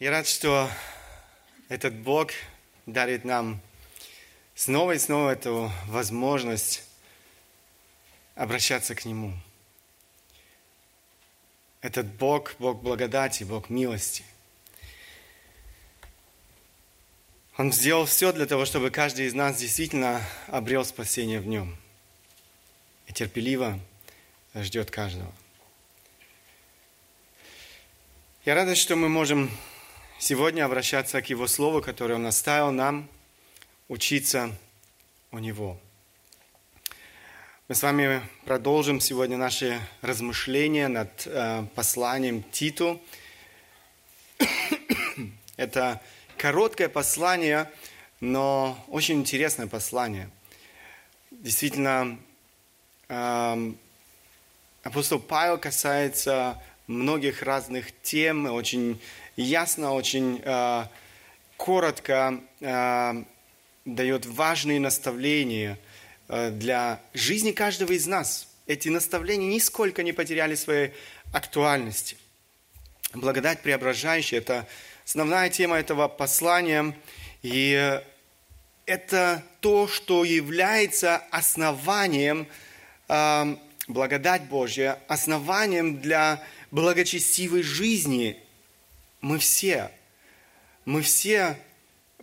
Я рад, что этот Бог дарит нам снова и снова эту возможность обращаться к Нему. Этот Бог, Бог благодати, Бог милости. Он сделал все для того, чтобы каждый из нас действительно обрел спасение в Нем. И терпеливо ждет каждого. Я рад, что мы можем сегодня обращаться к Его Слову, которое Он оставил нам, учиться у Него. Мы с вами продолжим сегодня наши размышления над э, посланием Титу. Это короткое послание, но очень интересное послание. Действительно, э, апостол Павел касается многих разных тем, очень ясно, очень э, коротко э, дает важные наставления э, для жизни каждого из нас. Эти наставления нисколько не потеряли своей актуальности. Благодать преображающая – это основная тема этого послания, и это то, что является основанием, э, благодать Божья, основанием для благочестивой жизни мы все, мы все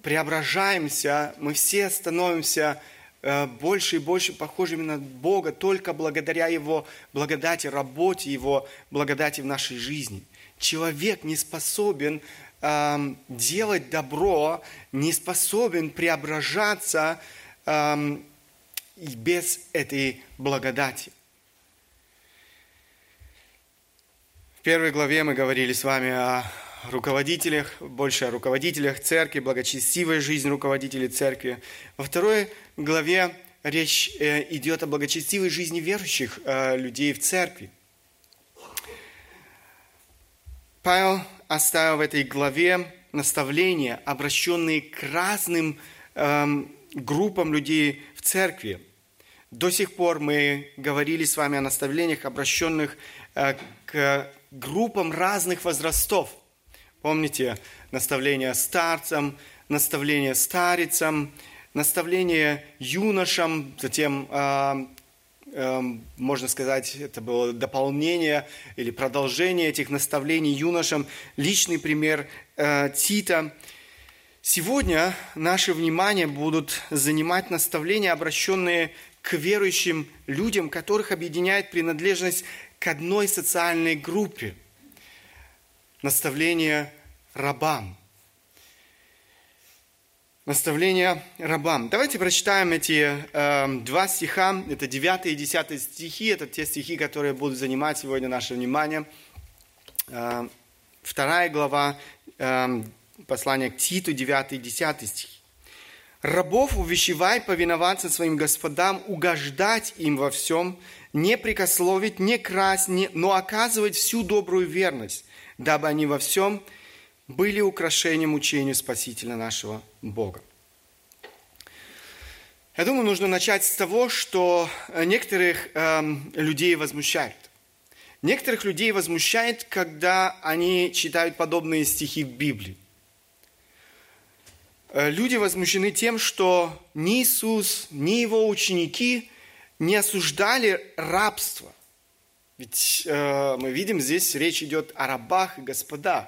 преображаемся, мы все становимся э, больше и больше похожими на Бога только благодаря Его благодати, работе Его благодати в нашей жизни. Человек не способен э, делать добро, не способен преображаться э, без этой благодати. В первой главе мы говорили с вами о руководителях, больше о руководителях церкви, благочестивая жизнь руководителей церкви. Во второй главе речь э, идет о благочестивой жизни верующих э, людей в церкви. Павел оставил в этой главе наставления, обращенные к разным эм, группам людей в церкви. До сих пор мы говорили с вами о наставлениях, обращенных э, к группам разных возрастов – Помните наставление старцам, наставление старицам, наставление юношам, затем, э, э, можно сказать, это было дополнение или продолжение этих наставлений юношам, личный пример э, Тита. Сегодня наше внимание будут занимать наставления, обращенные к верующим людям, которых объединяет принадлежность к одной социальной группе – наставление рабам. Наставление рабам. Давайте прочитаем эти э, два стиха. Это 9 и 10 стихи. Это те стихи, которые будут занимать сегодня наше внимание. Э, вторая глава э, послания к Титу, 9 и 10 стихи. «Рабов увещевай повиноваться своим господам, угождать им во всем, не прикословить, не красть, не, но оказывать всю добрую верность, дабы они во всем были украшением учению Спасителя нашего Бога. Я думаю, нужно начать с того, что некоторых эм, людей возмущает. Некоторых людей возмущает, когда они читают подобные стихи в Библии. Э, люди возмущены тем, что ни Иисус, ни его ученики не осуждали рабство. Ведь э, мы видим, здесь речь идет о рабах и господах,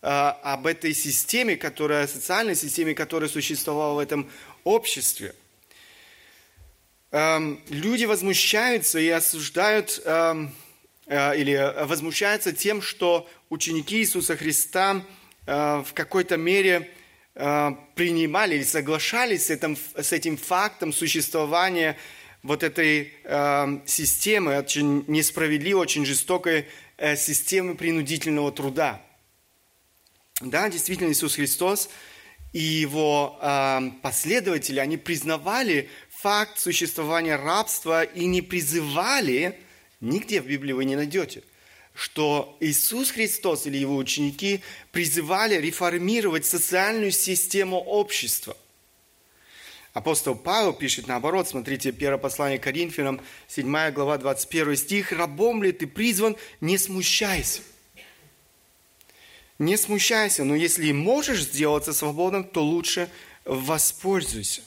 э, об этой системе, которая, социальной системе, которая существовала в этом обществе. Э, люди возмущаются и осуждают, э, э, или возмущаются тем, что ученики Иисуса Христа э, в какой-то мере принимали или соглашались с этим, с этим фактом существования вот этой э, системы, очень несправедливой, очень жестокой э, системы принудительного труда. Да, действительно, Иисус Христос и его э, последователи, они признавали факт существования рабства и не призывали, нигде в Библии вы не найдете, что Иисус Христос или его ученики призывали реформировать социальную систему общества – Апостол Павел пишет наоборот, смотрите, первое послание Коринфянам, 7 глава, 21 стих. «Рабом ли ты призван, не смущайся». Не смущайся, но если можешь сделаться свободным, то лучше воспользуйся.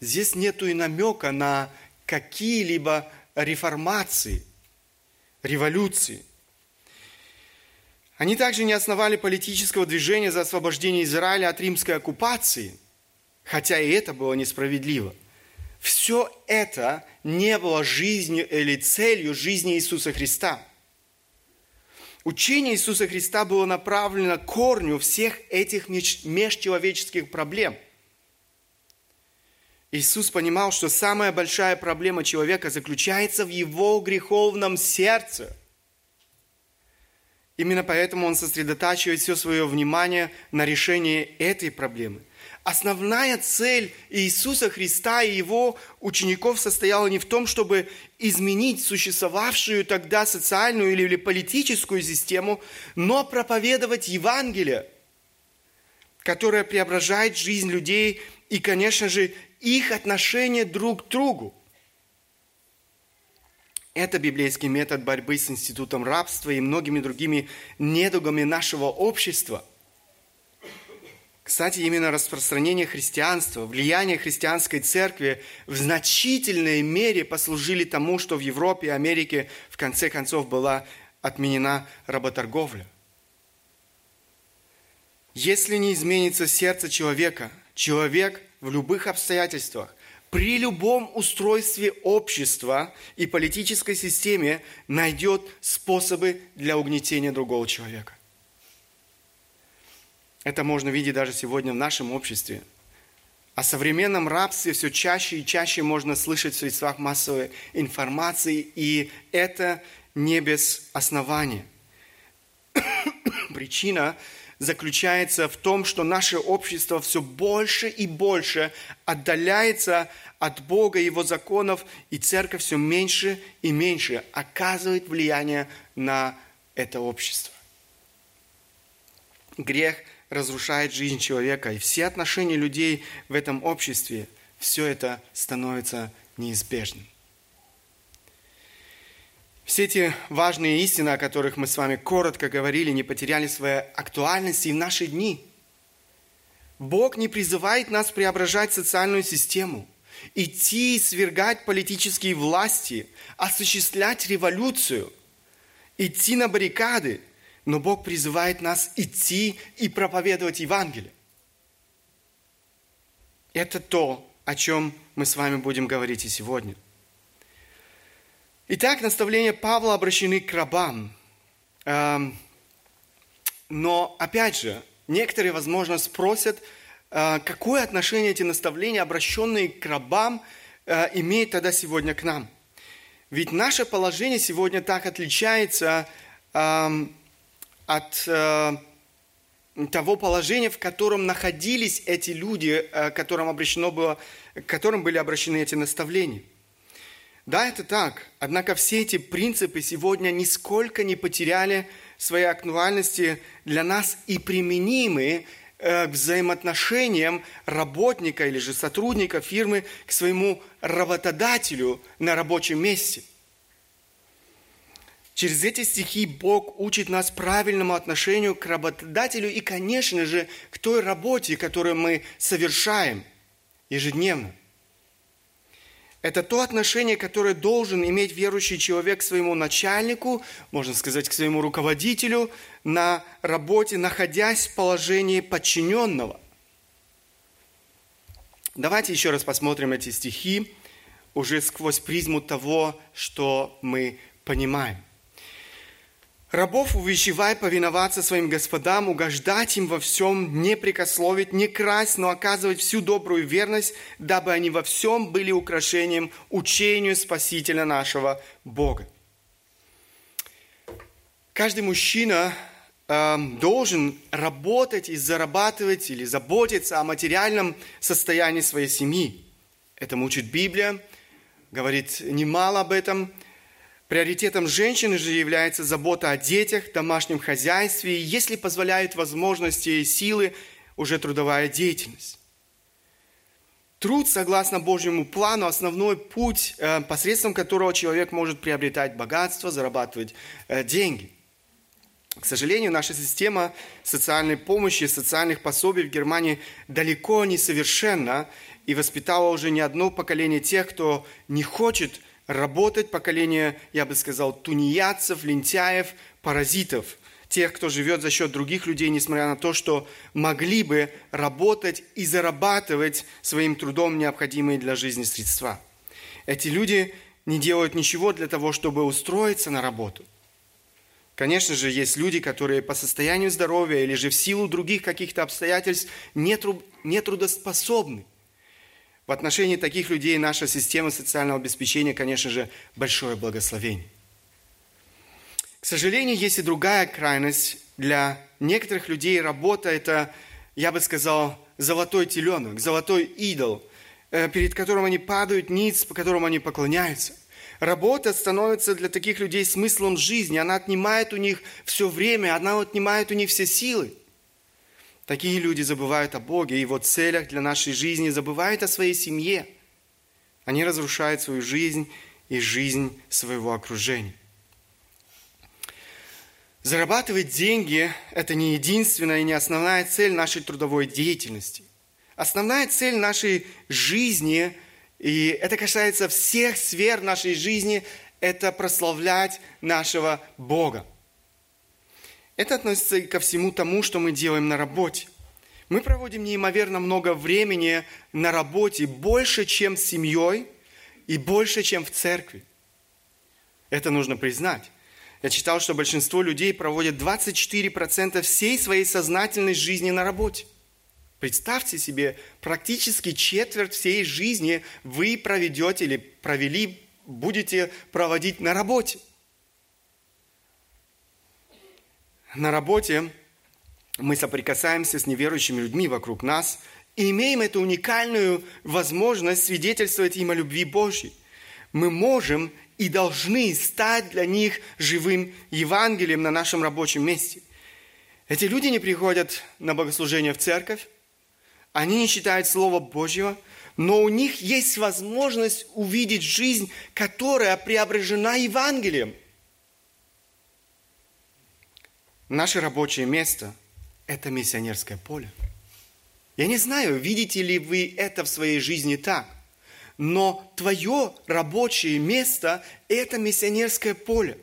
Здесь нету и намека на какие-либо реформации, революции. Они также не основали политического движения за освобождение Израиля от римской оккупации, хотя и это было несправедливо. Все это не было жизнью или целью жизни Иисуса Христа. Учение Иисуса Христа было направлено к корню всех этих межчеловеческих проблем. Иисус понимал, что самая большая проблема человека заключается в его греховном сердце – Именно поэтому он сосредотачивает все свое внимание на решении этой проблемы. Основная цель Иисуса Христа и его учеников состояла не в том, чтобы изменить существовавшую тогда социальную или политическую систему, но проповедовать Евангелие, которое преображает жизнь людей и, конечно же, их отношение друг к другу. Это библейский метод борьбы с институтом рабства и многими другими недугами нашего общества. Кстати, именно распространение христианства, влияние христианской церкви в значительной мере послужили тому, что в Европе и Америке в конце концов была отменена работорговля. Если не изменится сердце человека, человек в любых обстоятельствах при любом устройстве общества и политической системе найдет способы для угнетения другого человека. Это можно видеть даже сегодня в нашем обществе. О современном рабстве все чаще и чаще можно слышать в средствах массовой информации, и это не без основания. Причина заключается в том, что наше общество все больше и больше отдаляется от Бога Его законов, и церковь все меньше и меньше оказывает влияние на это общество. Грех разрушает жизнь человека, и все отношения людей в этом обществе, все это становится неизбежным. Все эти важные истины, о которых мы с вами коротко говорили, не потеряли своей актуальности и в наши дни. Бог не призывает нас преображать социальную систему, идти и свергать политические власти, осуществлять революцию, идти на баррикады, но Бог призывает нас идти и проповедовать Евангелие. Это то, о чем мы с вами будем говорить и сегодня – Итак, наставления Павла обращены к рабам. Эм, но, опять же, некоторые, возможно, спросят, э, какое отношение эти наставления, обращенные к рабам, э, имеют тогда сегодня к нам. Ведь наше положение сегодня так отличается эм, от э, того положения, в котором находились эти люди, которым, обращено было, к которым были обращены эти наставления – да, это так. Однако все эти принципы сегодня нисколько не потеряли своей актуальности для нас и применимы э, к взаимоотношениям работника или же сотрудника фирмы к своему работодателю на рабочем месте. Через эти стихи Бог учит нас правильному отношению к работодателю и, конечно же, к той работе, которую мы совершаем ежедневно. Это то отношение, которое должен иметь верующий человек к своему начальнику, можно сказать, к своему руководителю на работе, находясь в положении подчиненного. Давайте еще раз посмотрим эти стихи уже сквозь призму того, что мы понимаем. Рабов увещевай повиноваться своим господам, угождать им во всем, не прикословить, не красть, но оказывать всю добрую верность, дабы они во всем были украшением учению Спасителя нашего Бога. Каждый мужчина э, должен работать и зарабатывать или заботиться о материальном состоянии своей семьи. Это учит Библия, говорит немало об этом – Приоритетом женщины же является забота о детях, домашнем хозяйстве и, если позволяют возможности и силы, уже трудовая деятельность. Труд, согласно Божьему плану, основной путь, э, посредством которого человек может приобретать богатство, зарабатывать э, деньги. К сожалению, наша система социальной помощи, социальных пособий в Германии далеко не совершенна и воспитала уже не одно поколение тех, кто не хочет работать, поколение, я бы сказал, тунеядцев, лентяев, паразитов, тех, кто живет за счет других людей, несмотря на то, что могли бы работать и зарабатывать своим трудом необходимые для жизни средства. Эти люди не делают ничего для того, чтобы устроиться на работу – Конечно же, есть люди, которые по состоянию здоровья или же в силу других каких-то обстоятельств нетрудоспособны. В отношении таких людей наша система социального обеспечения, конечно же, большое благословение. К сожалению, есть и другая крайность. Для некоторых людей работа – это, я бы сказал, золотой теленок, золотой идол, э, перед которым они падают ниц, по которому они поклоняются – Работа становится для таких людей смыслом жизни. Она отнимает у них все время, она отнимает у них все силы. Такие люди забывают о Боге и его целях для нашей жизни, забывают о своей семье. Они разрушают свою жизнь и жизнь своего окружения. Зарабатывать деньги – это не единственная и не основная цель нашей трудовой деятельности. Основная цель нашей жизни – и это касается всех сфер нашей жизни, это прославлять нашего Бога. Это относится и ко всему тому, что мы делаем на работе. Мы проводим неимоверно много времени на работе, больше, чем с семьей и больше, чем в церкви. Это нужно признать. Я читал, что большинство людей проводят 24% всей своей сознательной жизни на работе – Представьте себе, практически четверть всей жизни вы проведете или провели, будете проводить на работе. На работе мы соприкасаемся с неверующими людьми вокруг нас и имеем эту уникальную возможность свидетельствовать им о любви Божьей. Мы можем и должны стать для них живым Евангелием на нашем рабочем месте. Эти люди не приходят на богослужение в церковь, они не читают Слово Божьего, но у них есть возможность увидеть жизнь, которая преображена Евангелием. Наше рабочее место – это миссионерское поле. Я не знаю, видите ли вы это в своей жизни так, но твое рабочее место – это миссионерское поле.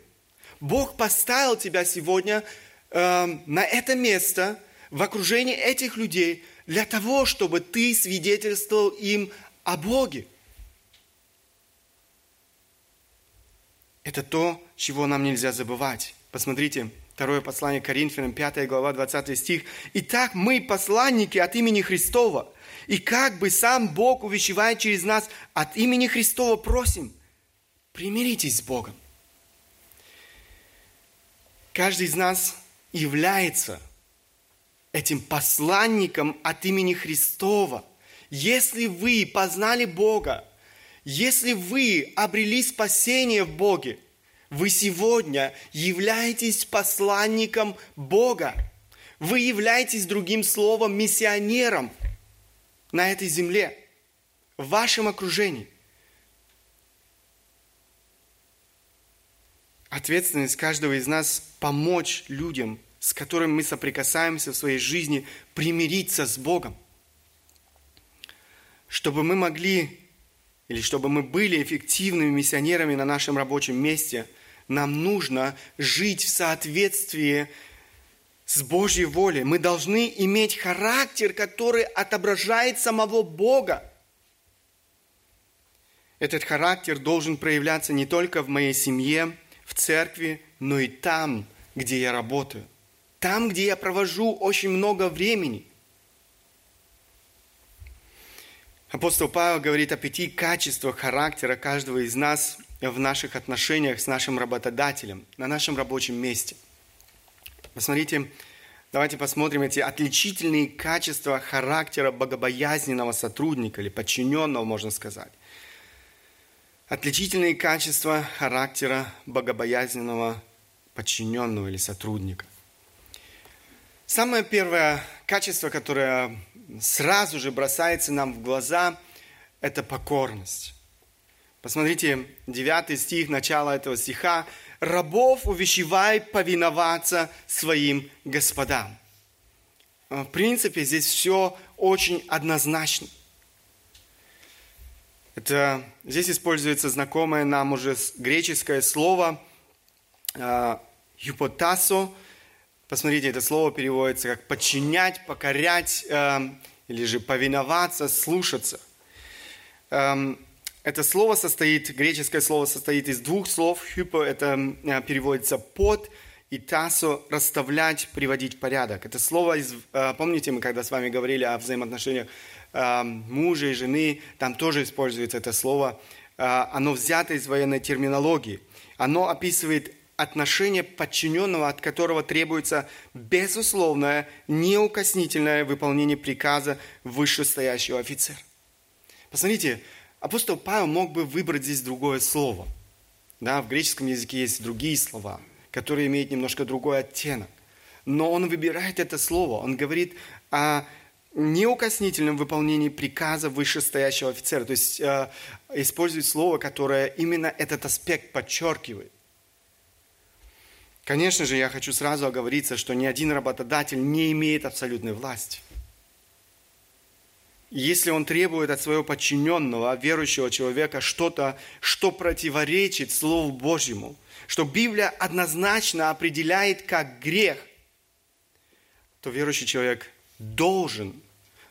Бог поставил тебя сегодня э, на это место, в окружении этих людей – для того, чтобы ты свидетельствовал им о Боге. Это то, чего нам нельзя забывать. Посмотрите, второе послание Коринфянам, 5 глава, 20 стих. «Итак, мы посланники от имени Христова, и как бы сам Бог увещевает через нас, от имени Христова просим, примиритесь с Богом». Каждый из нас является этим посланником от имени Христова. Если вы познали Бога, если вы обрели спасение в Боге, вы сегодня являетесь посланником Бога. Вы являетесь, другим словом, миссионером на этой земле, в вашем окружении. Ответственность каждого из нас помочь людям с которым мы соприкасаемся в своей жизни, примириться с Богом. Чтобы мы могли, или чтобы мы были эффективными миссионерами на нашем рабочем месте, нам нужно жить в соответствии с Божьей волей. Мы должны иметь характер, который отображает самого Бога. Этот характер должен проявляться не только в моей семье, в церкви, но и там, где я работаю там, где я провожу очень много времени. Апостол Павел говорит о пяти качествах характера каждого из нас в наших отношениях с нашим работодателем, на нашем рабочем месте. Посмотрите, давайте посмотрим эти отличительные качества характера богобоязненного сотрудника или подчиненного, можно сказать. Отличительные качества характера богобоязненного подчиненного или сотрудника. Самое первое качество, которое сразу же бросается нам в глаза, это покорность. Посмотрите, 9 стих, начало этого стиха. рабов увещевай повиноваться своим господам. В принципе, здесь все очень однозначно. Это, здесь используется знакомое нам уже греческое слово э, «юпотасо». Посмотрите, это слово переводится как «подчинять», «покорять» э, или же «повиноваться», «слушаться». Э, это слово состоит, греческое слово состоит из двух слов. «Hypo» это э, переводится «под», и «тасо» – «расставлять», «приводить в порядок». Это слово, из, э, помните, мы когда с вами говорили о взаимоотношениях мужа и жены, там тоже используется это слово. Оно взято из военной терминологии. Оно описывает отношение подчиненного, от которого требуется безусловное, неукоснительное выполнение приказа вышестоящего офицера. Посмотрите, апостол Павел мог бы выбрать здесь другое слово. Да, в греческом языке есть другие слова, которые имеют немножко другой оттенок. Но он выбирает это слово. Он говорит о неукоснительном выполнении приказа вышестоящего офицера. То есть э, использует слово, которое именно этот аспект подчеркивает. Конечно же, я хочу сразу оговориться, что ни один работодатель не имеет абсолютной власти. Если он требует от своего подчиненного, верующего человека, что-то, что противоречит Слову Божьему, что Библия однозначно определяет как грех, то верующий человек должен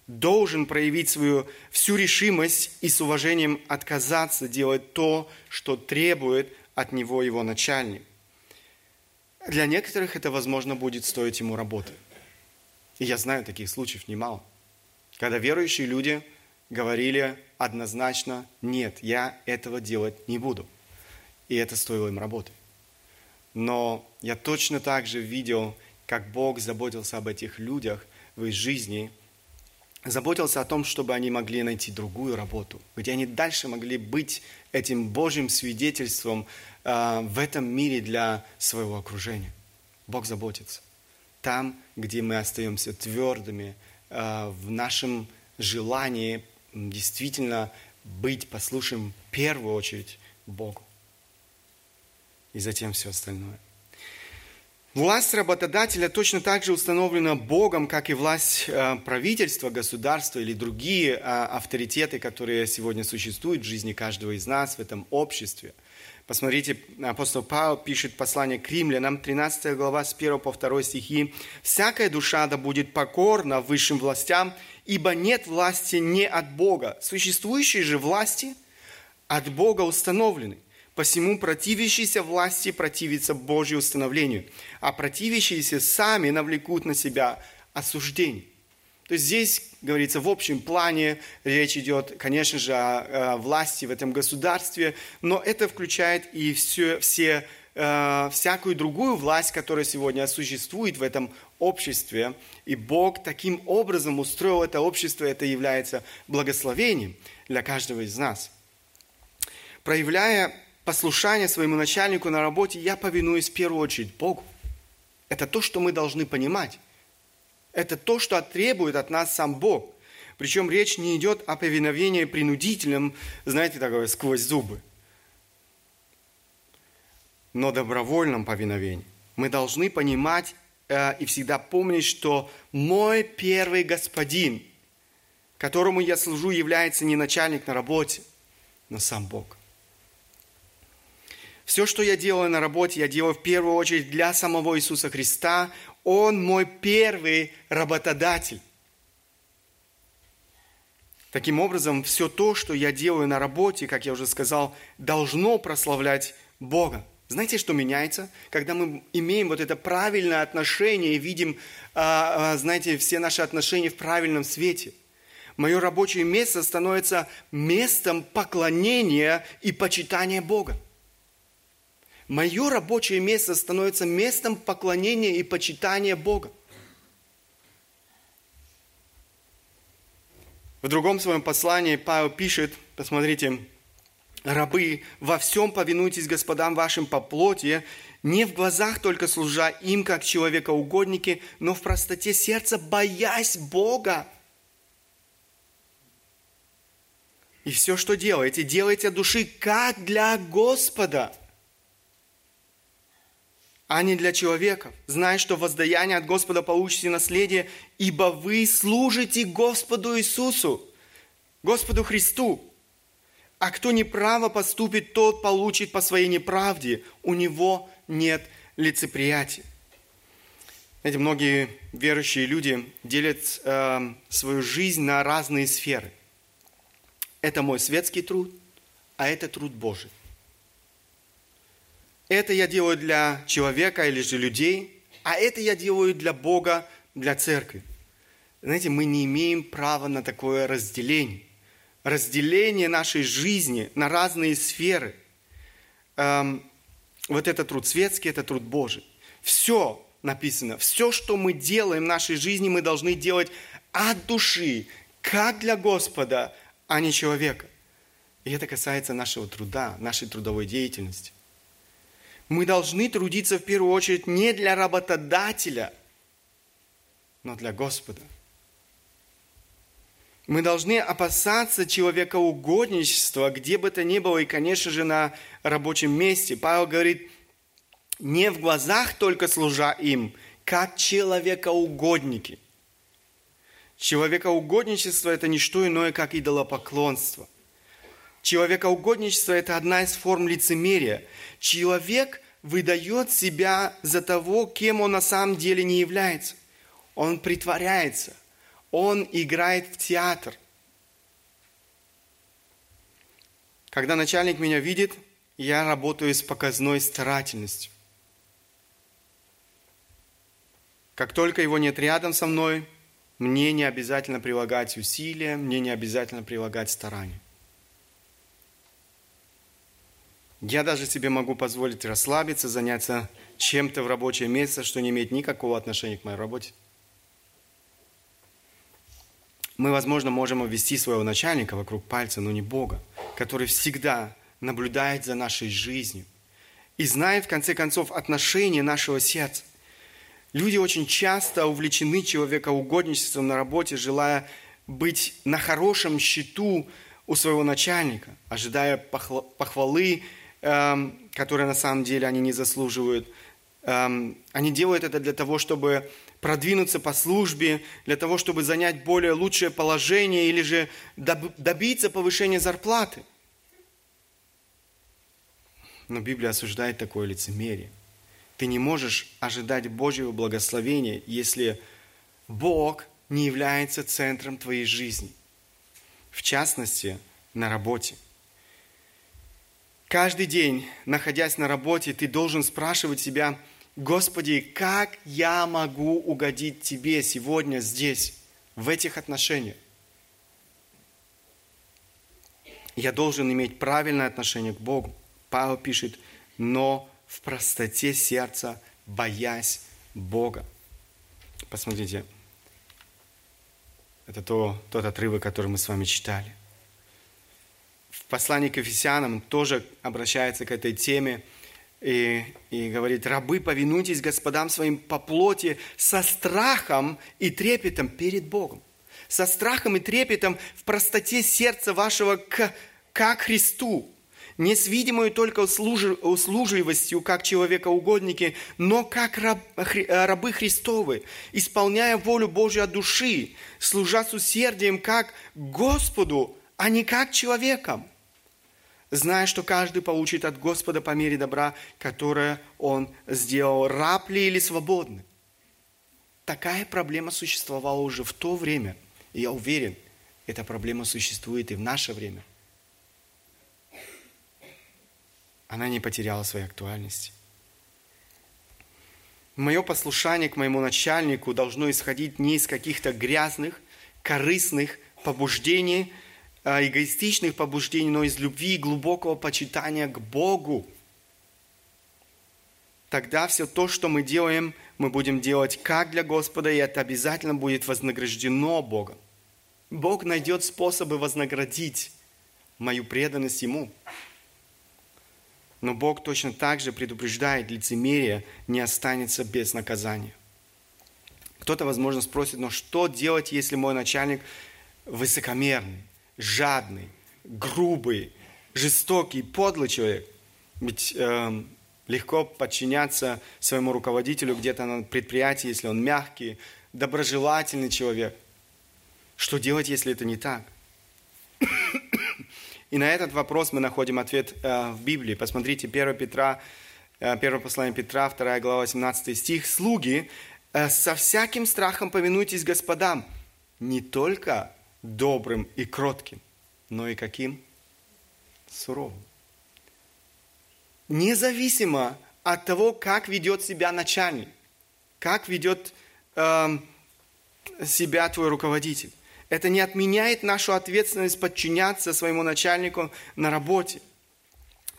должен проявить свою всю решимость и с уважением отказаться делать то, что требует от него его начальник. Для некоторых это, возможно, будет стоить ему работы. И я знаю таких случаев немало. Когда верующие люди говорили однозначно, нет, я этого делать не буду. И это стоило им работы. Но я точно так же видел, как Бог заботился об этих людях в их жизни – заботился о том, чтобы они могли найти другую работу, где они дальше могли быть этим Божьим свидетельством э, в этом мире для своего окружения. Бог заботится. Там, где мы остаемся твердыми в нашем желании действительно быть послушным в первую очередь Богу. И затем все остальное. Власть работодателя точно так же установлена Богом, как и власть э, правительства, государства или другие э, авторитеты, которые сегодня существуют в жизни каждого из нас в этом обществе. Посмотрите, апостол Павел пишет послание к римлянам, 13 глава, с 1 по 2 стихи. «Всякая душа да будет покорна высшим властям, ибо нет власти не от Бога. Существующие же власти от Бога установлены. Посему противящиеся власти противятся Божьему установлению, а противящиеся сами навлекут на себя осуждение. То есть здесь, говорится, в общем плане речь идет, конечно же, о, власти в этом государстве, но это включает и все, все, э, всякую другую власть, которая сегодня существует в этом обществе. И Бог таким образом устроил это общество, это является благословением для каждого из нас. Проявляя послушание своему начальнику на работе, я повинуюсь в первую очередь Богу. Это то, что мы должны понимать. Это то, что требует от нас сам Бог. Причем речь не идет о повиновении принудительном, знаете, такое, сквозь зубы. Но добровольном повиновении. Мы должны понимать э, и всегда помнить, что мой первый господин, которому я служу, является не начальник на работе, но сам Бог – все, что я делаю на работе, я делаю в первую очередь для самого Иисуса Христа. Он мой первый работодатель. Таким образом, все то, что я делаю на работе, как я уже сказал, должно прославлять Бога. Знаете, что меняется? Когда мы имеем вот это правильное отношение и видим, а, а, знаете, все наши отношения в правильном свете. Мое рабочее место становится местом поклонения и почитания Бога. Мое рабочее место становится местом поклонения и почитания Бога. В другом своем послании Павел пишет, посмотрите, рабы, во всем повинуйтесь господам вашим по плоти, не в глазах только служа им, как человекоугодники, но в простоте сердца, боясь Бога. И все, что делаете, делайте от души, как для Господа – а не для человека, зная, что воздаяние от Господа получите наследие, ибо вы служите Господу Иисусу, Господу Христу. А кто неправо поступит, тот получит по своей неправде. У него нет лицеприятия. Знаете, многие верующие люди делят э, свою жизнь на разные сферы. Это мой светский труд, а это труд Божий. Это я делаю для человека или же людей, а это я делаю для Бога, для церкви. Знаете, мы не имеем права на такое разделение. Разделение нашей жизни на разные сферы. Эм, вот это труд светский, это труд Божий. Все написано, все, что мы делаем в нашей жизни, мы должны делать от души, как для Господа, а не человека. И это касается нашего труда, нашей трудовой деятельности. Мы должны трудиться в первую очередь не для работодателя, но для Господа. Мы должны опасаться человека угодничества, где бы то ни было, и, конечно же, на рабочем месте. Павел говорит, не в глазах только служа им, как человекоугодники. Человекоугодничество – это не что иное, как идолопоклонство. Человекоугодничество – это одна из форм лицемерия. Человек выдает себя за того, кем он на самом деле не является. Он притворяется. Он играет в театр. Когда начальник меня видит, я работаю с показной старательностью. Как только его нет рядом со мной, мне не обязательно прилагать усилия, мне не обязательно прилагать старания. Я даже себе могу позволить расслабиться, заняться чем-то в рабочее место, что не имеет никакого отношения к моей работе. Мы, возможно, можем обвести своего начальника вокруг пальца, но не Бога, который всегда наблюдает за нашей жизнью и знает, в конце концов, отношение нашего сердца. Люди очень часто увлечены человекоугодничеством на работе, желая быть на хорошем счету у своего начальника, ожидая похвалы которые на самом деле они не заслуживают. Эм, они делают это для того, чтобы продвинуться по службе, для того, чтобы занять более лучшее положение или же добиться повышения зарплаты. Но Библия осуждает такое лицемерие. Ты не можешь ожидать Божьего благословения, если Бог не является центром твоей жизни. В частности, на работе. Каждый день, находясь на работе, ты должен спрашивать себя, Господи, как я могу угодить Тебе сегодня здесь, в этих отношениях? Я должен иметь правильное отношение к Богу. Павел пишет, но в простоте сердца, боясь Бога. Посмотрите, это то, тот отрывок, который мы с вами читали в послании к Ефесянам тоже обращается к этой теме и, и говорит, рабы, повинуйтесь господам своим по плоти со страхом и трепетом перед Богом. Со страхом и трепетом в простоте сердца вашего к, к Христу. Не с видимой только услужливостью, как человека-угодники, но как раб, рабы Христовы, исполняя волю Божью от души, служа с усердием как Господу, а не как человеком, зная, что каждый получит от Господа по мере добра, которое он сделал, раб ли или свободный. Такая проблема существовала уже в то время. И я уверен, эта проблема существует и в наше время. Она не потеряла своей актуальности. Мое послушание к моему начальнику должно исходить не из каких-то грязных, корыстных побуждений – эгоистичных побуждений, но из любви и глубокого почитания к Богу. Тогда все то, что мы делаем, мы будем делать как для Господа, и это обязательно будет вознаграждено Богом. Бог найдет способы вознаградить мою преданность Ему. Но Бог точно так же предупреждает, лицемерие не останется без наказания. Кто-то, возможно, спросит, но что делать, если мой начальник высокомерный? Жадный, грубый, жестокий, подлый человек. Ведь э, Легко подчиняться своему руководителю где-то на предприятии, если он мягкий, доброжелательный человек. Что делать, если это не так? И на этот вопрос мы находим ответ э, в Библии. Посмотрите, 1 Петра, э, 1 послание Петра, 2 глава, 18 стих. «Слуги, э, со всяким страхом повинуйтесь господам, не только добрым и кротким, но и каким? Суровым. Независимо от того, как ведет себя начальник, как ведет э, себя твой руководитель. Это не отменяет нашу ответственность подчиняться своему начальнику на работе.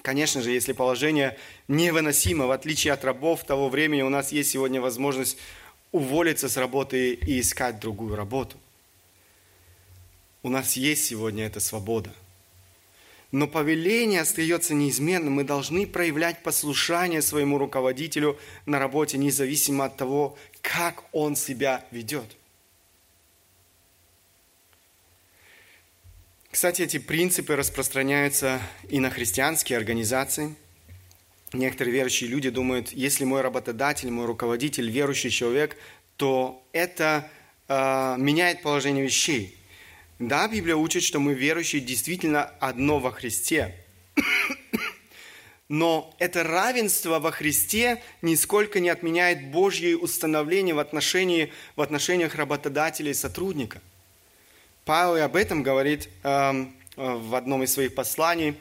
Конечно же, если положение невыносимо, в отличие от рабов того времени, у нас есть сегодня возможность уволиться с работы и искать другую работу. У нас есть сегодня эта свобода. Но повеление остается неизменным. Мы должны проявлять послушание своему руководителю на работе, независимо от того, как он себя ведет. Кстати, эти принципы распространяются и на христианские организации. Некоторые верующие люди думают, если мой работодатель, мой руководитель верующий человек, то это э, меняет положение вещей. Да, Библия учит, что мы верующие действительно одно во Христе. Но это равенство во Христе нисколько не отменяет Божье установление в, отношении, в отношениях работодателя и сотрудника. Павел и об этом говорит э, в одном из своих посланий.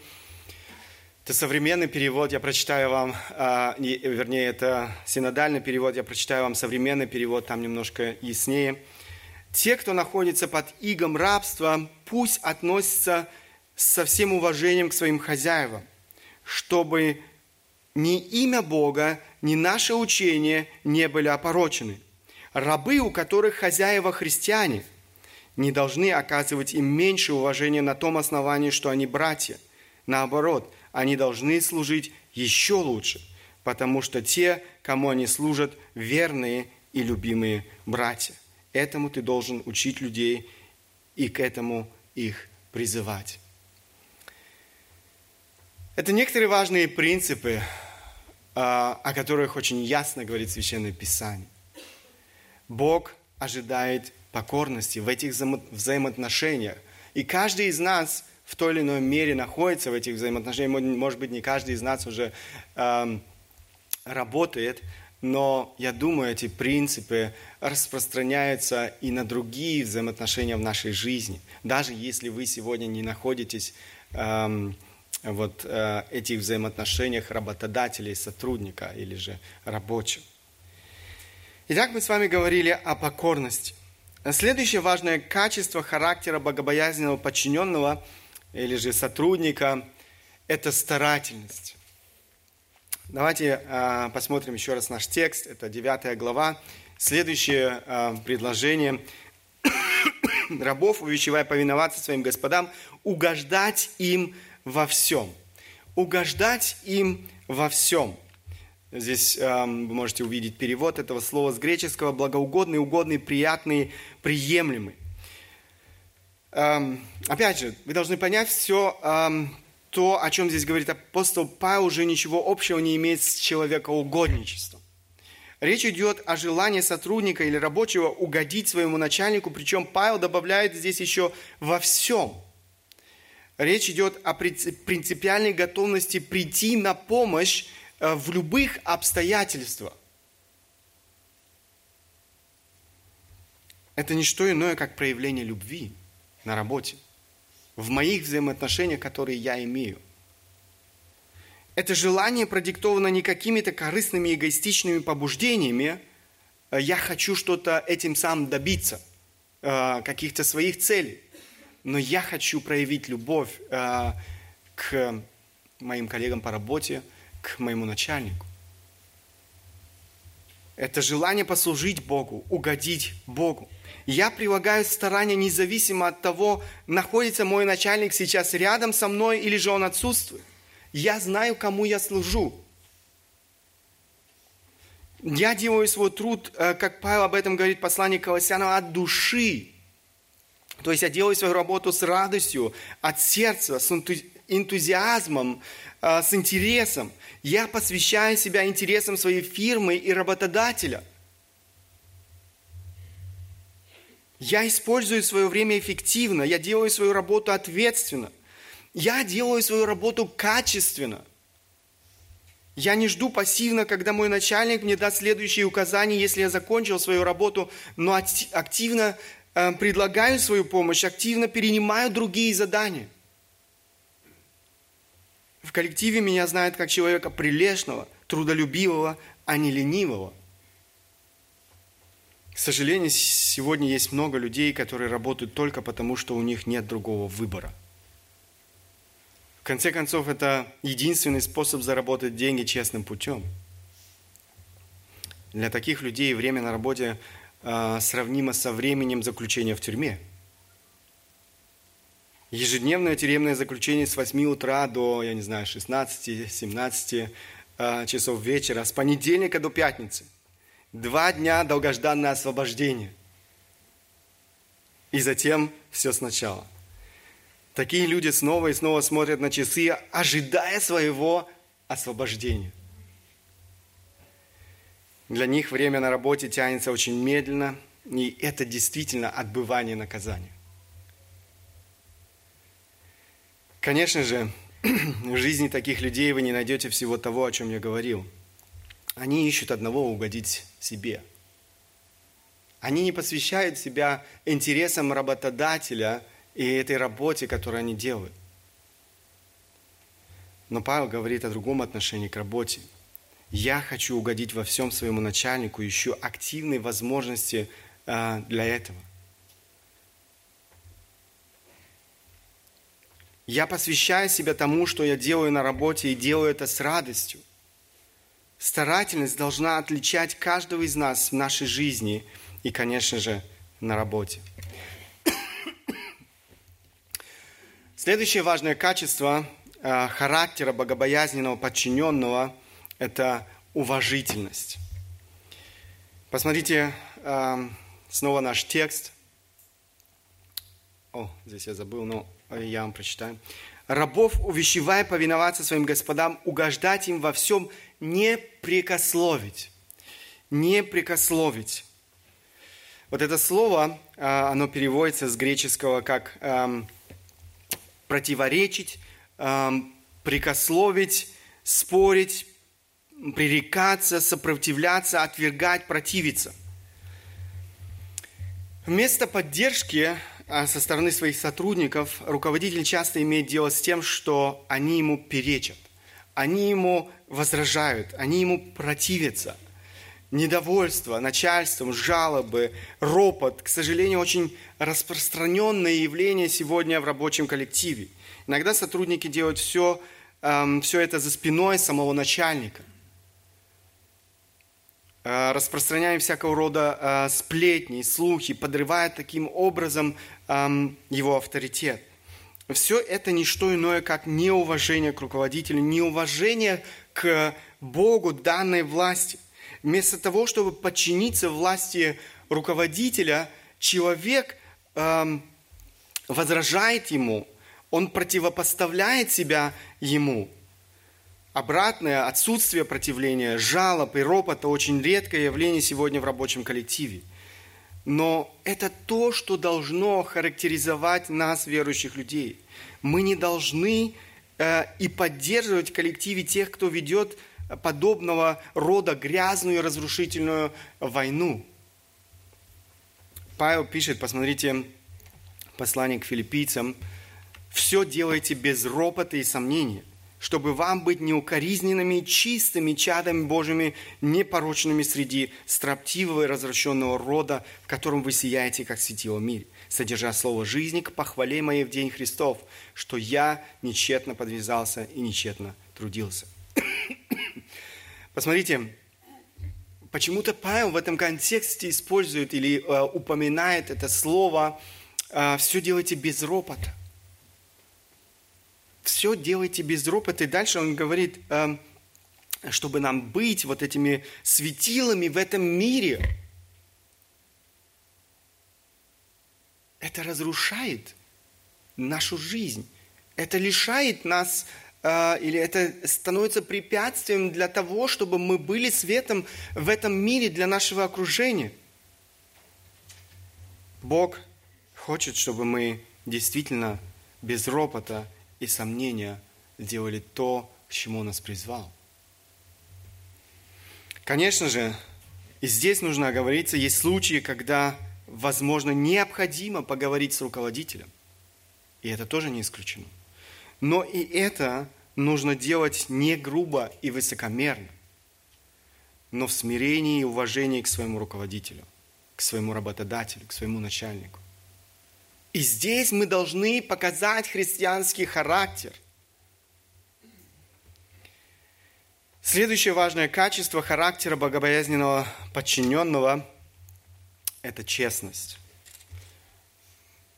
Это современный перевод, я прочитаю вам, э, вернее, это синодальный перевод, я прочитаю вам современный перевод, там немножко яснее – те, кто находится под игом рабства, пусть относятся со всем уважением к своим хозяевам, чтобы ни имя Бога, ни наше учение не были опорочены. Рабы, у которых хозяева христиане, не должны оказывать им меньше уважения на том основании, что они братья. Наоборот, они должны служить еще лучше, потому что те, кому они служат, верные и любимые братья. Этому ты должен учить людей и к этому их призывать. Это некоторые важные принципы, а, о которых очень ясно говорит Священное Писание. Бог ожидает покорности в этих взаимоотношениях. И каждый из нас в той или иной мере находится в этих взаимоотношениях. Может быть, не каждый из нас уже э, работает, но я думаю, эти принципы распространяются и на другие взаимоотношения в нашей жизни. Даже если вы сегодня не находитесь эм, вот э, этих взаимоотношениях работодателя и сотрудника или же рабочего. Итак, мы с вами говорили о покорности. Следующее важное качество характера богобоязненного подчиненного или же сотрудника – это старательность. Давайте э, посмотрим еще раз наш текст. Это 9 глава. Следующее э, предложение. Рабов, увещевая повиноваться своим господам, угождать им во всем. Угождать им во всем. Здесь э, вы можете увидеть перевод этого слова с греческого благоугодный, угодный, приятный, приемлемый. Эм, опять же, вы должны понять все эм, то, о чем здесь говорит апостол Павел, уже ничего общего не имеет с человекоугодничеством. Речь идет о желании сотрудника или рабочего угодить своему начальнику, причем Павел добавляет здесь еще во всем. Речь идет о принципиальной готовности прийти на помощь э, в любых обстоятельствах. Это не что иное, как проявление любви на работе в моих взаимоотношениях, которые я имею. Это желание продиктовано не какими-то корыстными эгоистичными побуждениями. Э, я хочу что-то этим сам добиться, э, каких-то своих целей. Но я хочу проявить любовь э, к моим коллегам по работе, к моему начальнику. Это желание послужить Богу, угодить Богу. Я прилагаю старания независимо от того, находится мой начальник сейчас рядом со мной или же он отсутствует. Я знаю, кому я служу. Я делаю свой труд, э, как Павел об этом говорит послание Колоссянам, от души. То есть я делаю свою работу с радостью, от сердца, с энтузиазмом, а, с интересом. Я посвящаю себя интересам своей фирмы и работодателя. Я использую свое время эффективно, я делаю свою работу ответственно. Я делаю свою работу качественно. Я не жду пассивно, когда мой начальник мне даст следующие указания, если я закончил свою работу, но активно э, предлагаю свою помощь, активно перенимаю другие задания. В коллективе меня знают как человека прилежного, трудолюбивого, а не ленивого. К сожалению, сегодня есть много людей, которые работают только потому, что у них нет другого выбора. В конце концов, это единственный способ заработать деньги честным путем. Для таких людей время на работе э, сравнимо со временем заключения в тюрьме – ежедневное тюремное заключение с 8 утра до, я не знаю, 16-17 э, часов вечера, с понедельника до пятницы. Два дня долгожданное освобождение. И затем все сначала. Такие люди снова и снова смотрят на часы, ожидая своего освобождения. Для них время на работе тянется очень медленно, и это действительно отбывание наказания. Конечно же, в жизни таких людей вы не найдете всего того, о чем я говорил. Они ищут одного угодить себе. Они не посвящают себя интересам работодателя и этой работе, которую они делают. Но Павел говорит о другом отношении к работе. Я хочу угодить во всем своему начальнику, ищу активные возможности э, для этого – Я посвящаю себя тому, что я делаю на работе, и делаю это с радостью. Старательность должна отличать каждого из нас в нашей жизни и, конечно же, на работе. Следующее важное качество э, характера богобоязненного подчиненного – это уважительность. Посмотрите э, снова наш текст. О, здесь я забыл, но я вам прочитаю. «Рабов увещевая повиноваться своим господам, угождать им во всем, не прикословить». Не прикословить. Вот это слово, а, оно переводится с греческого как эм, противоречить, эм, прикословить, спорить, пререкаться, сопротивляться, отвергать, противиться. Вместо поддержки а со стороны своих сотрудников руководитель часто имеет дело с тем, что они ему перечат, они ему возражают, они ему противятся. Недовольство начальством, жалобы, ропот, к сожалению, очень распространенное явление сегодня в рабочем коллективе. Иногда сотрудники делают все, эм, все это за спиной самого начальника – Э, распространяя всякого рода э, сплетни, слухи, подрывая таким образом эм, его авторитет. Все это не что иное, как неуважение к руководителю, неуважение к Богу данной власти. Вместо того, чтобы подчиниться власти руководителя, человек эм, возражает ему, он противопоставляет себя ему – Обратное отсутствие противления, жалоб и ропота очень редкое явление сегодня в рабочем коллективе. Но это то, что должно характеризовать нас, верующих людей. Мы не должны и поддерживать в коллективе тех, кто ведет подобного рода грязную разрушительную войну. Павел пишет, посмотрите, послание к филиппийцам, «Все делайте без ропота и сомнения, чтобы вам быть неукоризненными, чистыми чадами Божьими, непорочными среди строптивого и развращенного рода, в котором вы сияете, как светило мире, содержа слово жизни к похвале моей в день Христов, что я нечетно подвязался и нечетно трудился. Посмотрите, почему-то Павел в этом контексте использует или э, упоминает это слово э, «все делайте без ропота» все делайте без ропота. И дальше он говорит, эм, чтобы нам быть вот этими светилами в этом мире. Это разрушает нашу жизнь. это лишает нас э, или это становится препятствием для того, чтобы мы были светом в этом мире для нашего окружения. Бог хочет, чтобы мы действительно без ропота и сомнения делали то, к чему Он нас призвал. Конечно же, и здесь нужно оговориться, есть случаи, когда, возможно, необходимо поговорить с руководителем. И это тоже не исключено. Но и это нужно делать не грубо и высокомерно, но в смирении и уважении к своему руководителю, к своему работодателю, к своему начальнику. И здесь мы должны показать христианский характер. Следующее важное качество характера богобоязненного подчиненного – это честность.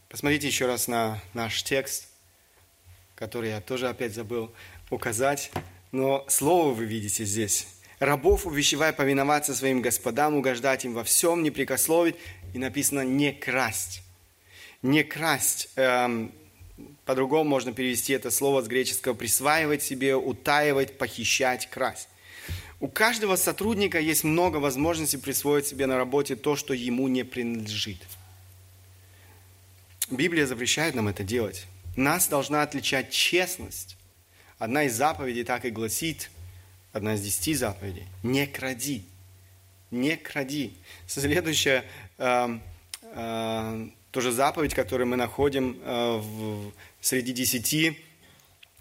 Посмотрите еще раз на наш текст, который я тоже опять забыл указать. Но слово вы видите здесь. «Рабов увещевай повиноваться своим господам, угождать им во всем, не прикословить». И написано «не красть» не красть. Эм, по-другому можно перевести это слово с греческого присваивать себе, утаивать, похищать, красть. У каждого сотрудника есть много возможностей присвоить себе на работе то, что ему не принадлежит. Библия запрещает нам это делать. Нас должна отличать честность. Одна из заповедей так и гласит, одна из десяти заповедей, не кради. Не кради. Следующая э, э, тоже заповедь, которую мы находим э, в, среди десяти,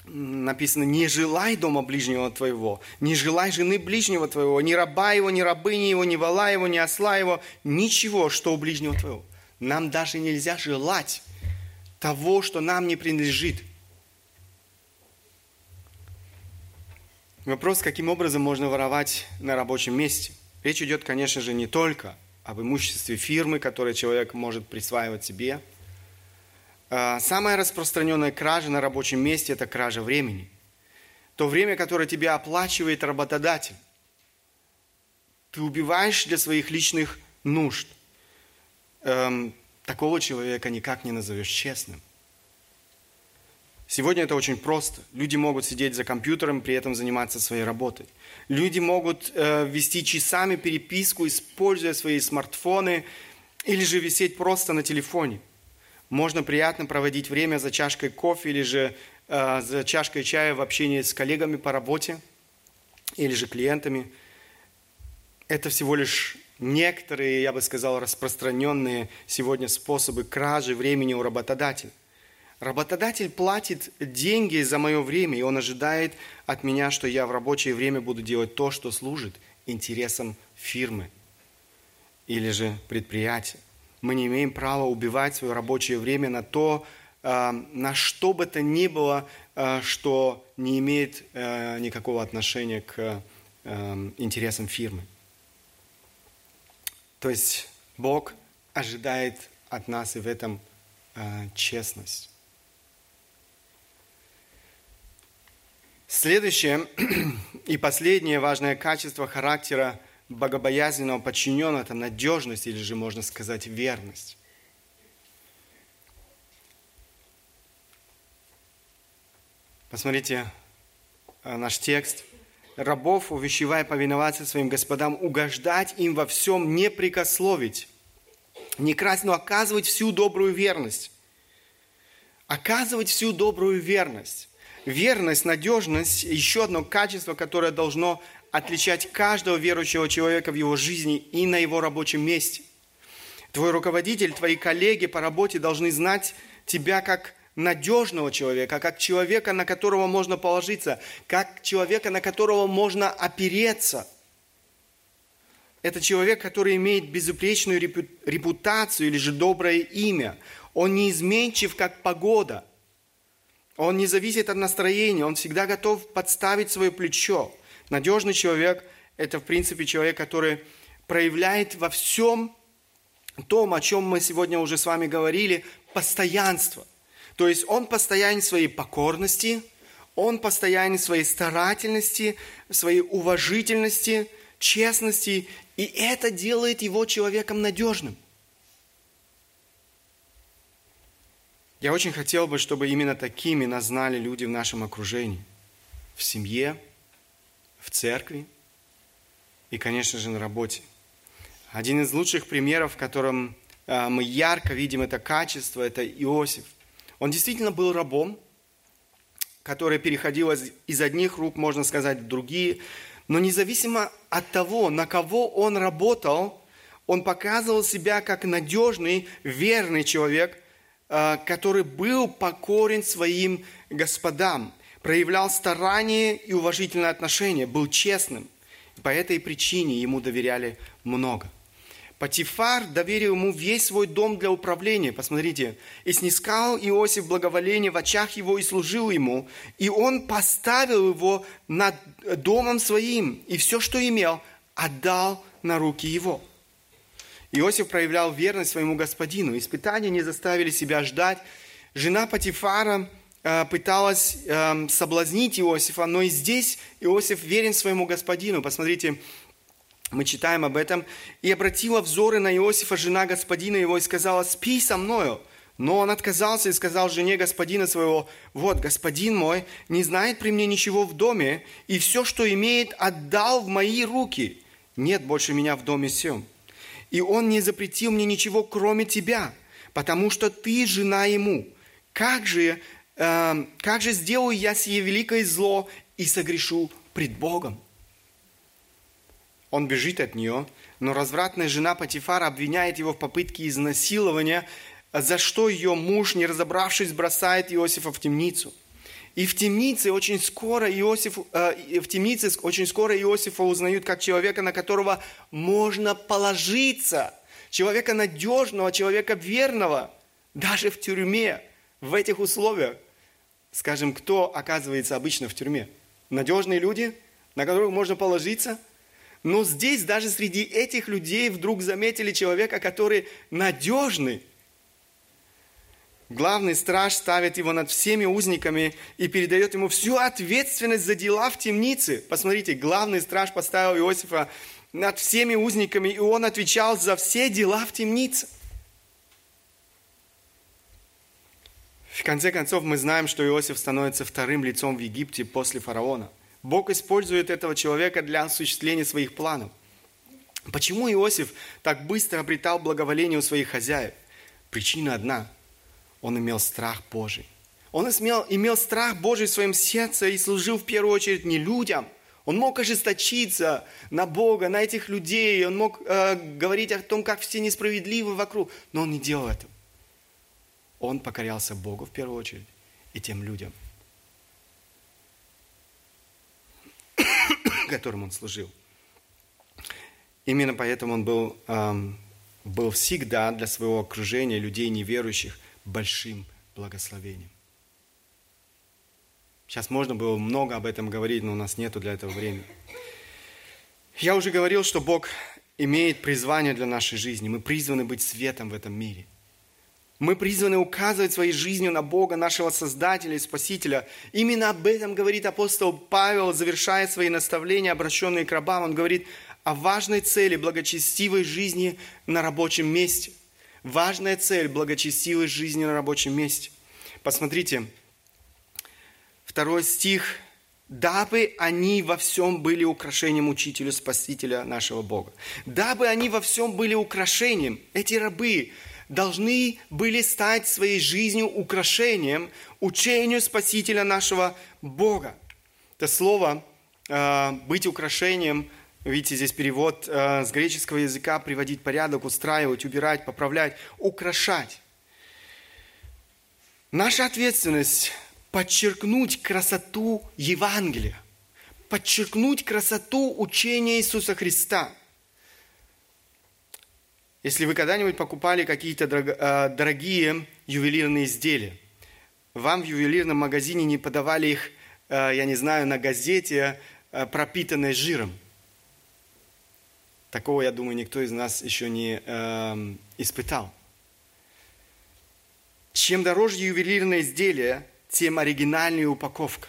написано, не желай дома ближнего твоего, не желай жены ближнего твоего, ни раба его, ни рабыни его, ни вала его, ни осла его, ничего, что у ближнего твоего. Нам даже нельзя желать того, что нам не принадлежит. Вопрос, каким образом можно воровать на рабочем месте. Речь идет, конечно же, не только об имуществе фирмы, которое человек может присваивать себе. А, самая распространенная кража на рабочем месте – это кража времени. То время, которое тебе оплачивает работодатель. Ты убиваешь для своих личных нужд. Эм, такого человека никак не назовешь честным. Сегодня это очень просто. Люди могут сидеть за компьютером, при этом заниматься своей работой. Люди могут э, вести часами переписку, используя свои смартфоны, или же висеть просто на телефоне. Можно приятно проводить время за чашкой кофе или же э, за чашкой чая в общении с коллегами по работе или же клиентами. Это всего лишь некоторые, я бы сказал, распространенные сегодня способы кражи времени у работодателя. Работодатель платит деньги за мое время, и он ожидает от меня, что я в рабочее время буду делать то, что служит интересам фирмы или же предприятия. Мы не имеем права убивать свое рабочее время на то, а, на что бы то ни было, а, что не имеет а, никакого отношения к интересам фирмы. То есть Бог ожидает от нас и в этом честность. Следующее и последнее важное качество характера богобоязненного подчиненного – это надежность, или же можно сказать верность. Посмотрите э, наш текст. «Рабов, увещевая повиноваться своим господам, угождать им во всем, не прикословить, не красть, но оказывать всю добрую верность». Оказывать всю добрую верность. Верность, надежность – еще одно качество, которое должно отличать каждого верующего человека в его жизни и на его рабочем месте. Твой руководитель, твои коллеги по работе должны знать тебя как надежного человека, как человека, на которого можно положиться, как человека, на которого можно опереться. Это человек, который имеет безупречную репутацию или же доброе имя. Он неизменчив, как погода – он не зависит от настроения, он всегда готов подставить свое плечо. Надежный человек – это, в принципе, человек, который проявляет во всем том, о чем мы сегодня уже с вами говорили, постоянство. То есть он постоянен в своей покорности, он постоянен в своей старательности, в своей уважительности, честности, и это делает его человеком надежным. Я очень хотел бы, чтобы именно такими нас знали люди в нашем окружении. В семье, в церкви и, конечно же, на работе. Один из лучших примеров, в котором э, мы ярко видим это качество, это Иосиф. Он действительно был рабом, который переходил из одних рук, можно сказать, в другие. Но независимо от того, на кого он работал, он показывал себя как надежный, верный человек, э, который был покорен своим господам, проявлял старание и уважительное отношение, был честным. По этой причине ему доверяли много. Патифар доверил ему весь свой дом для управления. Посмотрите. «И снискал Иосиф благоволение в очах его и служил ему, и он поставил его над домом своим, и все, что имел, отдал на руки его». Иосиф проявлял верность своему господину. Испытания не заставили себя ждать. Жена Патифара пыталась э, соблазнить Иосифа, но и здесь Иосиф верен своему господину. Посмотрите, мы читаем об этом. «И обратила взоры на Иосифа жена господина его и сказала, спи со мною». Но он отказался и сказал жене господина своего, «Вот, господин мой не знает при мне ничего в доме, и все, что имеет, отдал в мои руки. Нет больше меня в доме сем. И он не запретил мне ничего, кроме тебя, потому что ты жена ему. Как же, э, как же сделаю я сие великое зло и согрешу пред Богом?» Он бежит от нее, но развратная жена Патифара обвиняет его в попытке изнасилования, за что ее муж, не разобравшись, бросает Иосифа в темницу. И в темнице очень скоро Иосиф, э, в темнице очень скоро Иосифа узнают как человека, на которого можно положиться, человека надежного, человека верного, даже в тюрьме, в этих условиях. Скажем, кто оказывается обычно в тюрьме? Надежные люди, на которых можно положиться – но здесь даже среди этих людей вдруг заметили человека, который надежный. Главный страж ставит его над всеми узниками и передает ему всю ответственность за дела в темнице. Посмотрите, главный страж поставил Иосифа над всеми узниками, и он отвечал за все дела в темнице. В конце концов, мы знаем, что Иосиф становится вторым лицом в Египте после фараона – Бог использует этого человека для осуществления своих планов. Почему Иосиф так быстро обретал благоволение у своих хозяев? Причина одна. Он имел страх Божий. Он имел, имел страх Божий в своем сердце и служил в первую очередь не людям. Он мог ожесточиться на Бога, на этих людей. Он мог э, говорить о том, как все несправедливы вокруг. Но он не делал этого. Он покорялся Богу в первую очередь и тем людям – которым он служил. Именно поэтому он был, эм, был всегда для своего окружения людей неверующих большим благословением. Сейчас можно было много об этом говорить, но у нас нету для этого времени. Я уже говорил, что Бог имеет призвание для нашей жизни. Мы призваны быть светом в этом мире – мы призваны указывать своей жизнью на Бога, нашего Создателя и Спасителя. Именно об этом говорит апостол Павел, завершая свои наставления, обращенные к рабам. Он говорит о важной цели благочестивой жизни на рабочем месте. Важная цель благочестивой жизни на рабочем месте. Посмотрите, второй стих. «Дабы они во всем были украшением учителю Спасителя нашего Бога». Дабы они во всем были украшением. Эти рабы, должны были стать своей жизнью украшением учению Спасителя нашего Бога. Это слово э, «быть украшением», видите, здесь перевод э, с греческого языка «приводить порядок», «устраивать», «убирать», «поправлять», «украшать». Наша ответственность – подчеркнуть красоту Евангелия, подчеркнуть красоту учения Иисуса Христа – если вы когда-нибудь покупали какие-то э, дорогие ювелирные изделия, вам в ювелирном магазине не подавали их, э, я не знаю, на газете, э, пропитанной жиром. Такого, я думаю, никто из нас еще не э, испытал. Чем дороже ювелирное изделие, тем оригинальнее упаковка.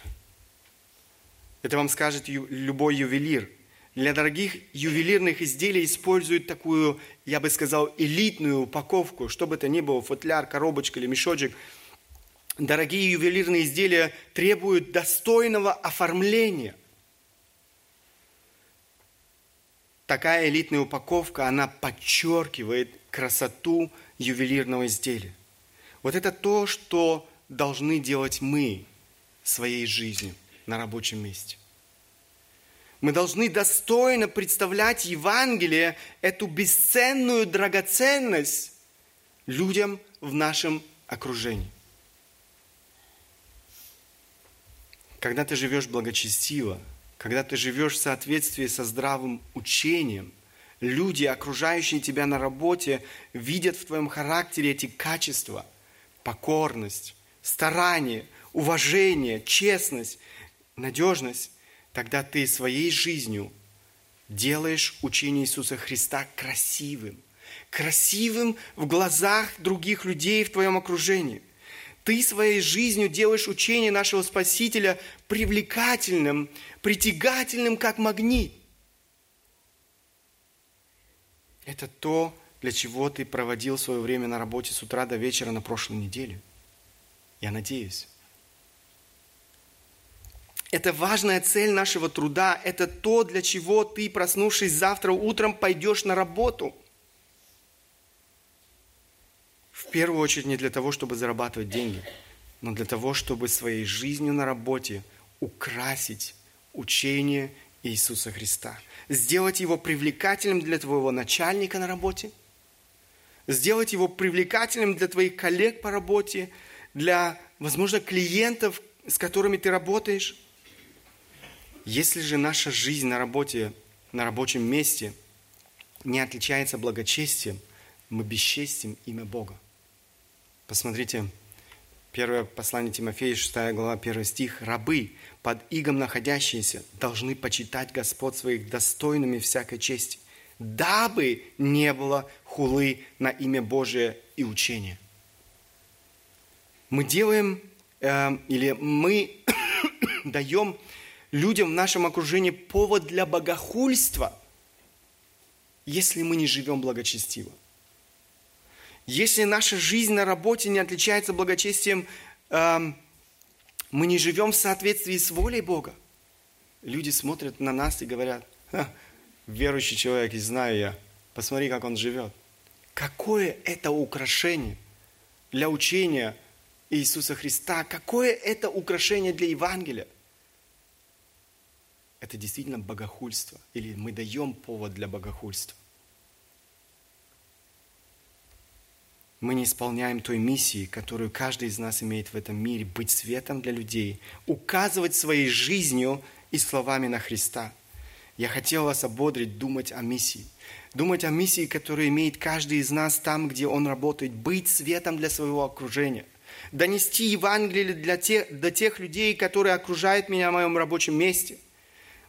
Это вам скажет любой ювелир – для дорогих ювелирных изделий используют такую, я бы сказал, элитную упаковку, чтобы это ни было, футляр, коробочка или мешочек. дорогие ювелирные изделия требуют достойного оформления. Такая элитная упаковка, она подчеркивает красоту ювелирного изделия. Вот это то, что должны делать мы своей жизнью на рабочем месте. Мы должны достойно представлять Евангелие, эту бесценную драгоценность людям в нашем окружении. Когда ты живешь благочестиво, когда ты живешь в соответствии со здравым учением, люди, окружающие тебя на работе, видят в твоем характере эти качества – покорность, старание, уважение, честность, надежность, тогда ты своей жизнью делаешь учение Иисуса Христа красивым. Красивым в глазах других людей в твоем окружении. Ты своей жизнью делаешь учение нашего Спасителя привлекательным, притягательным, как магнит. Это то, для чего ты проводил свое время на работе с утра до вечера на прошлой неделе. Я надеюсь. Это важная цель нашего труда. Это то, для чего ты, проснувшись завтра утром, пойдешь на работу. В первую очередь не для того, чтобы зарабатывать деньги, но для того, чтобы своей жизнью на работе украсить учение Иисуса Христа. Сделать его привлекательным для твоего начальника на работе, сделать его привлекательным для твоих коллег по работе, для, возможно, клиентов, с которыми ты работаешь. Если же наша жизнь на работе, на рабочем месте не отличается благочестием, мы бесчестим имя Бога. Посмотрите, первое послание Тимофея, 6 глава, 1 стих. «Рабы, под игом находящиеся, должны почитать Господ своих достойными всякой чести, дабы не было хулы на имя Божие и учения». Мы делаем, э, или мы даем людям в нашем окружении повод для богохульства, если мы не живем благочестиво. Если наша жизнь на работе не отличается благочестием, эм, мы не живем в соответствии с волей Бога. Люди смотрят на нас и говорят, верующий человек, и знаю я, посмотри, как он живет. Какое это украшение для учения Иисуса Христа, какое это украшение для Евангелия это действительно богохульство, или мы даем повод для богохульства. Мы не исполняем той миссии, которую каждый из нас имеет в этом мире, быть светом для людей, указывать своей жизнью и словами на Христа. Я хотел вас ободрить думать о миссии. Думать о миссии, которую имеет каждый из нас там, где он работает, быть светом для своего окружения – донести Евангелие для тех, до тех людей, которые окружают меня в моем рабочем месте –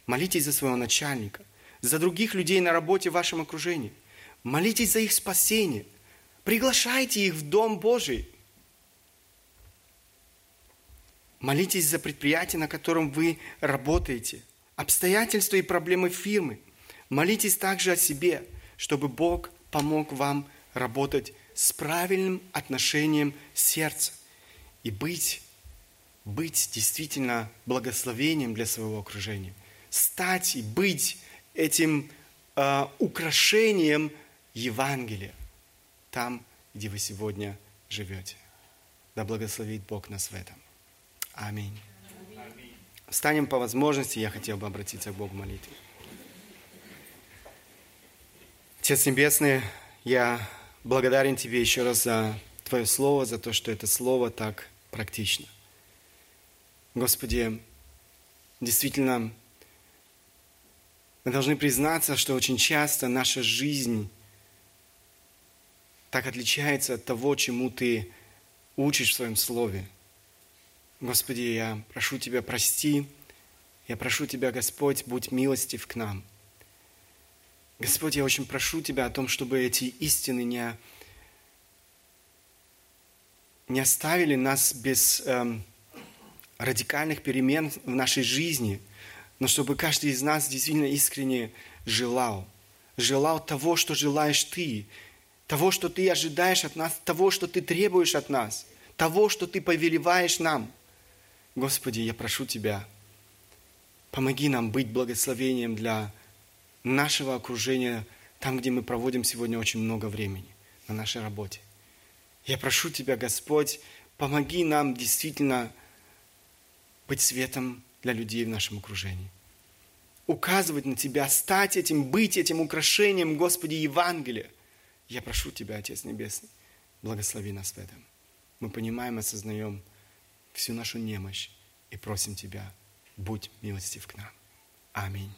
Молитесь за своего начальника, за других людей на работе в вашем окружении. Молитесь за их спасение. Приглашайте их в Дом Божий. Молитесь за предприятие, на котором вы работаете, обстоятельства и проблемы фирмы. Молитесь также о себе, чтобы Бог помог вам работать с правильным отношением сердца и быть, быть действительно благословением для своего окружения – стать и быть этим э, украшением Евангелия там, где вы сегодня живете. Да благословит Бог нас в этом. Аминь. Встанем по возможности, я хотел бы обратиться к Богу в молитве. Отец Небесный, я благодарен Тебе еще раз за Твое Слово, за то, что это Слово так практично. Господи, действительно, мы должны признаться, что очень часто наша жизнь так отличается от того, чему Ты учишь в Своем Слове. Господи, я прошу Тебя, прости. Я прошу Тебя, Господь, будь милостив к нам. Господь, я очень прошу Тебя о том, чтобы эти истины не, не оставили нас без эм, радикальных перемен в нашей жизни – но чтобы каждый из нас действительно искренне желал. Желал того, что желаешь ты, того, что ты ожидаешь от нас, того, что ты требуешь от нас, того, что Ты повелеваешь нам. Господи, я прошу Тебя, помоги нам быть благословением для нашего окружения, там, где мы проводим сегодня очень много времени, на нашей работе. Я прошу Тебя, Господь, помоги нам действительно быть светом для людей в нашем окружении. Указывать на Тебя, стать этим, быть этим украшением, Господи, Евангелия. Я прошу Тебя, Отец Небесный, благослови нас в этом. Мы понимаем, осознаем всю нашу немощь и просим Тебя, будь милостив к нам. Аминь.